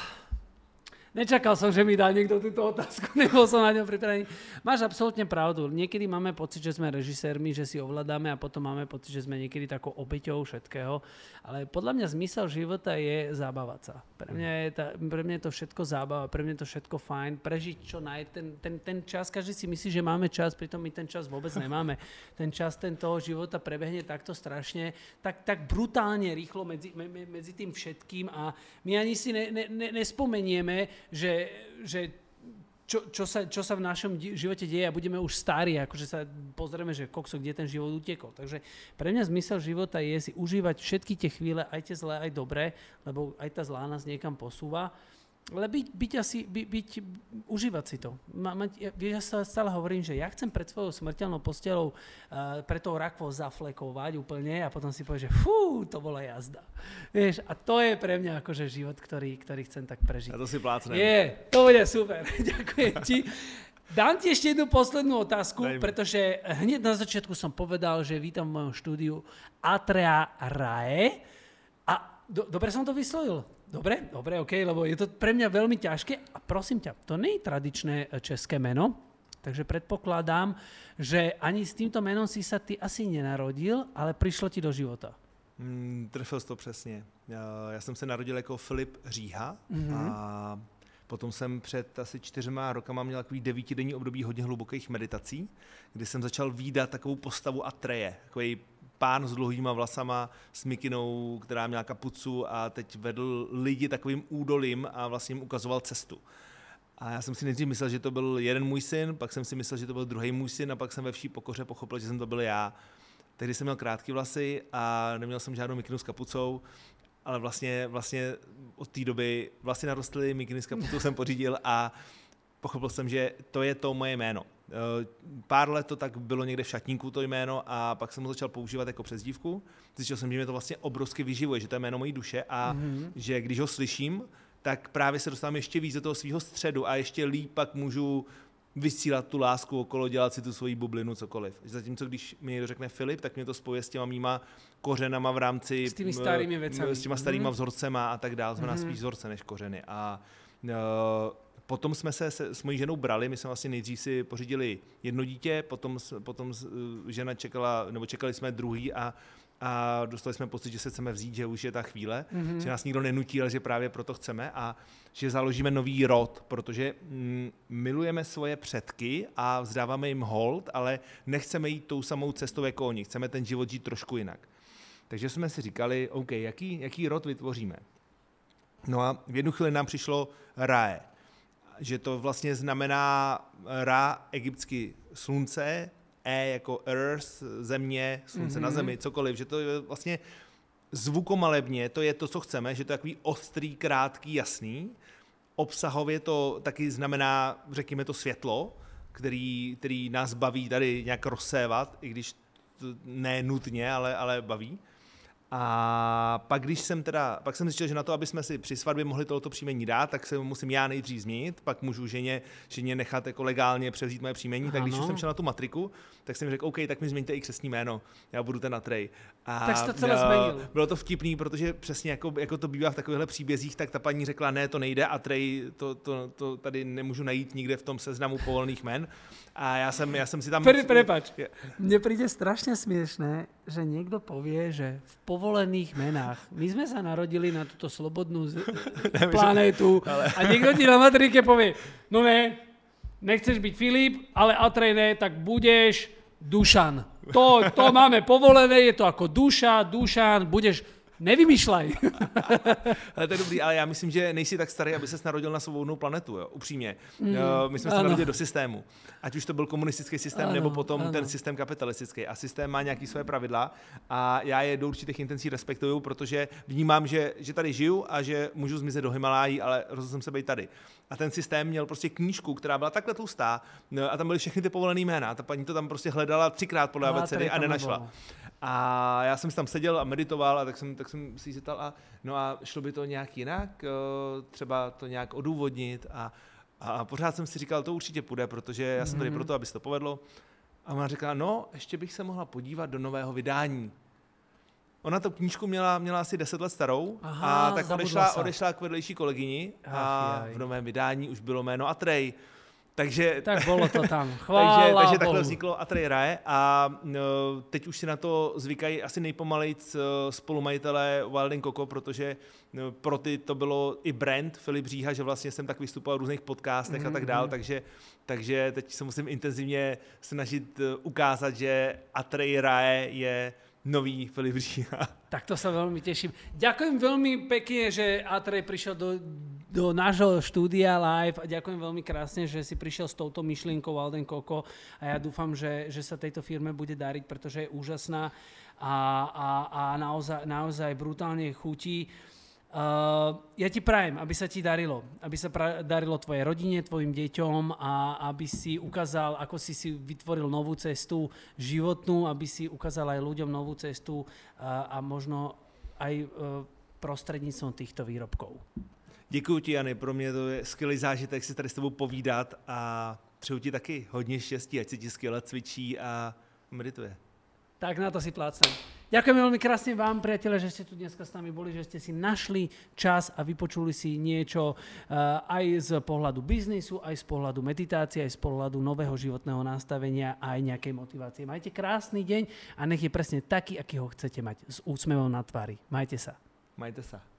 Speaker 1: Nečakal som, že mi dá niekto túto otázku, nebol som na ňu pripravený. Máš absolútne pravdu. Niekedy máme pocit, že sme režisérmi, že si ovládame a potom máme pocit, že sme niekedy takou obeťou všetkého. Ale podľa mňa zmysel života je zábavať sa. Pre mňa je, ta, pre mňa je to všetko zábava, pre mňa je to všetko fajn. Prežiť čo naj... Ten, ten, ten čas, každý si myslí, že máme čas, pritom my ten čas vôbec nemáme. Ten čas ten toho života prebehne takto strašne, tak, tak brutálne rýchlo medzi, medzi tým všetkým a my ani si ne, ne, ne, nespomenieme, že, že čo, čo, sa, čo sa v našom živote deje a budeme už starí, akože sa pozrieme, že kokso, kde ten život utekol. Takže pre mňa zmysel života je si užívať všetky tie chvíle, aj tie zlé, aj dobré, lebo aj tá zlá nás niekam posúva ale byť, byť asi, by, byť, užívať si to. Ma, ma, ja, vieš, ja sa stále hovorím, že ja chcem pred svojou smrteľnou postelou uh, pre tou rakvou zaflekovať úplne a potom si povie, že fú, to bola jazda. Vieš, a to je pre mňa akože život, ktorý, ktorý chcem tak prežiť.
Speaker 2: A to si plácnem.
Speaker 1: Je, to bude super. Ďakujem ti. Dám ti ešte jednu poslednú otázku, Dajme. pretože hneď na začiatku som povedal, že vítam v mojom štúdiu Atrea Rae. A do, dobre som to vyslovil? Dobre, dobre, OK, lebo je to pre mňa veľmi ťažké. A prosím ťa, to nie je tradičné eh, české meno, takže predpokladám, že ani s týmto menom si sa ty asi nenarodil, ale prišlo ti do života.
Speaker 2: Mm, trefil jsi to přesně. Já, já jsem se narodil jako Filip Říha mm-hmm. a potom jsem před asi čtyřma rokama měl takový devítidenní období hodně hlubokých meditací, kdy jsem začal výdat takovou postavu Atreje, takový pán s dlouhýma vlasama, s mikinou, která měla kapucu a teď vedl lidi takovým údolím a vlastně jim ukazoval cestu. A já jsem si nejdřív myslel, že to byl jeden můj syn, pak jsem si myslel, že to byl druhý můj syn a pak jsem ve vší pokoře pochopil, že jsem to byl já. Tehdy jsem měl krátké vlasy a neměl jsem žádnou mikinu s kapucou, ale vlastně, vlastně od té doby vlastně narostly mikiny s kapucou jsem pořídil a pochopil jsem, že to je to moje jméno. Eh, pár let to tak bylo někde v šatníku to jméno a pak jsem ho začal používat jako přezdívku. Zjistil jsem, že mě to vlastně obrovsky vyživuje, že to je jméno mojí duše a mm-hmm. že když ho slyším, tak právě se dostávám ještě víc do toho svého středu a ještě líp pak můžu vysílat tu lásku okolo, dělat si tu svoji bublinu, cokoliv. Zatímco když mi někdo řekne Filip, tak mě to spojuje s těma mýma kořenama v rámci...
Speaker 1: S těmi starými věcmi.
Speaker 2: S těma starýma mm-hmm. vzorcema a tak dále. Znamená mm-hmm. spíš vzorce než kořeny. A uh, potom jsme se, se s mojí ženou brali, my jsme vlastně nejdřív si pořídili jedno dítě, potom, potom žena čekala, nebo čekali jsme druhý a a dostali jsme pocit, že se chceme vzít, že už je ta chvíle, mm-hmm. že nás nikdo nenutí, ale že právě proto chceme a že založíme nový rod, protože mm, milujeme svoje předky a vzdáváme jim hold, ale nechceme jít tou samou cestou jako oni, chceme ten život žít trošku jinak. Takže jsme si říkali, OK, jaký, jaký rod vytvoříme? No a v jednu chvíli nám přišlo Rae, že to vlastně znamená Ra egyptsky slunce, E jako Earth, země, slunce mm-hmm. na mhm. zemi, cokoliv, že to je vlastně zvukomalebně, to je to, co chceme, že to je takový ostrý, krátký, jasný. Obsahově to taky znamená, řekněme to světlo, který, který nás baví tady nějak rozsévat, i když to ne nutně, ale, ale baví. A pak, když jsem teda, pak jsem zjistil, že na to, aby jsme si při svatbě mohli tohoto příjmení dát, tak se musím já nejdřív změnit, pak můžu ženě, ženě nechat jako legálně převzít moje příjmení. Ano. Tak když už jsem šel na tu matriku, tak jsem řekl, OK, tak mi změňte i křesní jméno, já budu ten Atrej.
Speaker 1: A tak jsi to celé změnil.
Speaker 2: Bylo to vtipný, protože přesně jako, jako to bývá v takovýchhle příbězích, tak ta paní řekla, ne, to nejde, Atrej, to, to, to tady nemůžu najít nikde v tom seznamu povolených men. A já jsem, já jsem si tam...
Speaker 1: Pre, prepač, mne príde strašne smiešné, že niekto povie, že v povolených menách, my sme sa narodili na túto slobodnú z... planétu ale... a niekto ti na matrike povie, no ne, nechceš byť Filip, ale Atrej ne, tak budeš Dušan. To, to máme povolené, je to ako duša, Dušan, budeš Nevymýšlej.
Speaker 2: ale to je dobrý, ale já myslím, že nejsi tak starý, aby se narodil na svobodnou planetu, jo, upřímně. Mm, My jsme se narodili do systému. Ať už to byl komunistický systém, ano, nebo potom ano. ten systém kapitalistický. A systém má nějaké své pravidla a já je do určitých intencí respektuju, protože vnímám, že, že tady žiju a že můžu zmizet do Himalájí, ale rozhodl jsem se být tady. A ten systém měl prostě knížku, která byla takhle tlustá no, a tam byly všechny ty povolené jména. Ta paní to tam prostě hledala třikrát podle abecedy a nenašla. A já jsem si tam seděl a meditoval a tak jsem, tak jsem si zeptal, a, no a šlo by to nějak jinak, třeba to nějak odůvodnit a, a pořád jsem si říkal, to určitě půjde, protože já jsem tady mm-hmm. proto, aby se to povedlo. A ona říkala, no, ještě bych se mohla podívat do nového vydání. Ona tu knížku měla, měla asi 10 let starou Aha, a tak odešla, odešla k vedlejší kolegyni a v novém vydání už bylo jméno Atrej. Takže,
Speaker 1: tak bylo to tam. Chvála
Speaker 2: takže, takže takhle vzniklo Atrej Rae a no, teď už si na to zvykají asi nejpomalejc spolumajitelé Wild Coco, protože no, pro ty to bylo i brand Filip Říha, že vlastně jsem tak vystupoval v různých podcastech mm-hmm. a tak dál, mhm. takže, takže teď se musím intenzivně snažit uh, ukázat, že Atrej Rae je nový Filip Říha.
Speaker 1: Tak to sa veľmi teším. Ďakujem veľmi pekne, že Atrej prišiel do, do nášho štúdia live a ďakujem veľmi krásne, že si prišiel s touto myšlienkou Alden Koko a ja dúfam, že, že sa tejto firme bude dariť, pretože je úžasná a, a, a naozaj, naozaj brutálne chutí. Uh, ja ti prajem, aby sa ti darilo. Aby sa pra- darilo tvojej rodine, tvojim deťom a aby si ukázal, ako si si vytvoril novú cestu životnú, aby si ukázal aj ľuďom novú cestu uh, a možno aj uh, prostřednictvím těchto výrobků.
Speaker 2: Děkuji ti, Jany, pro mě to je skvělý zážitek si tady s tebou povídat a přeju ti taky hodně štěstí, ať si ti skvěle cvičí a medituje.
Speaker 1: Tak na to si plácem. Ďakujem veľmi krásne vám, priateľe, že ste tu dneska s nami boli, že ste si našli čas a vypočuli si niečo uh, aj z pohľadu biznisu, aj z pohľadu meditácie, aj z pohľadu nového životného nastavenia a aj nejakej motivácie. Majte krásny deň a nech je presne taký, aký ho chcete mať, s úsmevom na tvári. Majte sa.
Speaker 2: Majte sa.